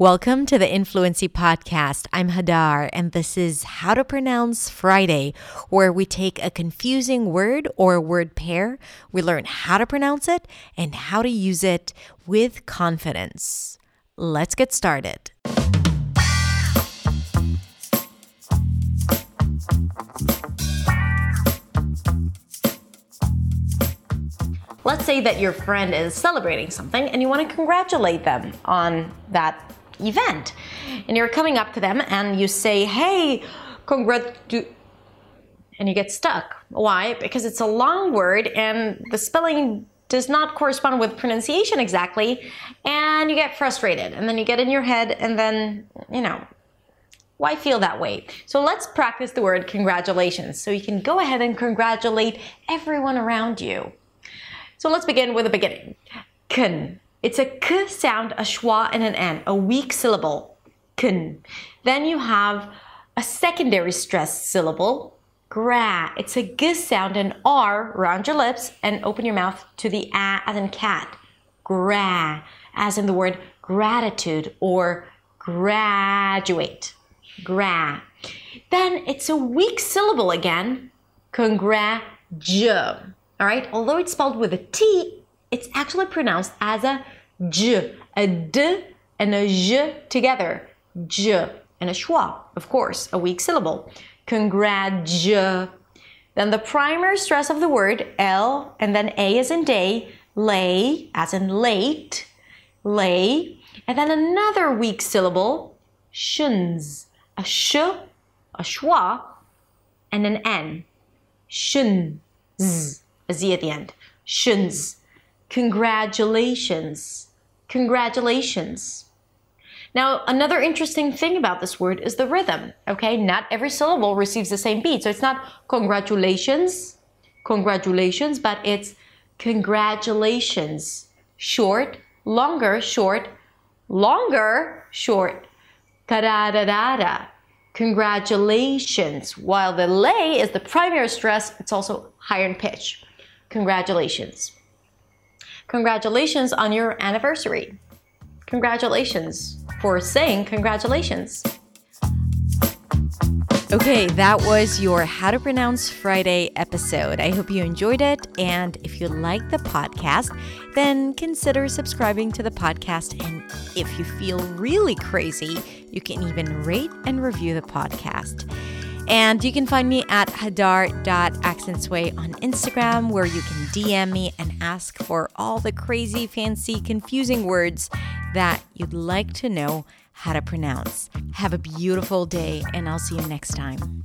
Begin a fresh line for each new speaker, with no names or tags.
Welcome to the Influency Podcast. I'm Hadar, and this is How to Pronounce Friday, where we take a confusing word or word pair, we learn how to pronounce it and how to use it with confidence. Let's get started. Let's say that your friend is celebrating something and you want to congratulate them on that event. And you're coming up to them and you say, hey, congratu. And you get stuck. Why? Because it's a long word and the spelling does not correspond with pronunciation exactly. And you get frustrated. And then you get in your head and then, you know, why feel that way? So let's practice the word congratulations. So you can go ahead and congratulate everyone around you. So let's begin with the beginning. Kun. It's a k sound, a schwa, and an n, a weak syllable. Kun. Then you have a secondary stressed syllable, gra. It's a g sound, an r, round your lips and open your mouth to the a as in cat. Gra, as in the word gratitude or graduate. Gra. Then it's a weak syllable again, congratu. All right, although it's spelled with a T, it's actually pronounced as a J, a D and a J together. J and a schwa, of course, a weak syllable. Congratu. Then the primary stress of the word, L, and then A as in day, lay, as in late, lay. And then another weak syllable, shuns, a sh, a schwa, and an N. Shun, z, a Z at the end. Shuns. Congratulations. Congratulations. Now, another interesting thing about this word is the rhythm, okay? Not every syllable receives the same beat. So it's not congratulations, congratulations, but it's congratulations. Short, longer, short, longer, short. Ta-da-da-da-da. Congratulations. While the lay is the primary stress, it's also higher in pitch. Congratulations. Congratulations on your anniversary. Congratulations for saying congratulations. Okay, that was your How to Pronounce Friday episode. I hope you enjoyed it. And if you like the podcast, then consider subscribing to the podcast. And if you feel really crazy, you can even rate and review the podcast. And you can find me at hadar.accentsway on Instagram, where you can DM me and ask for all the crazy, fancy, confusing words that you'd like to know how to pronounce. Have a beautiful day, and I'll see you next time.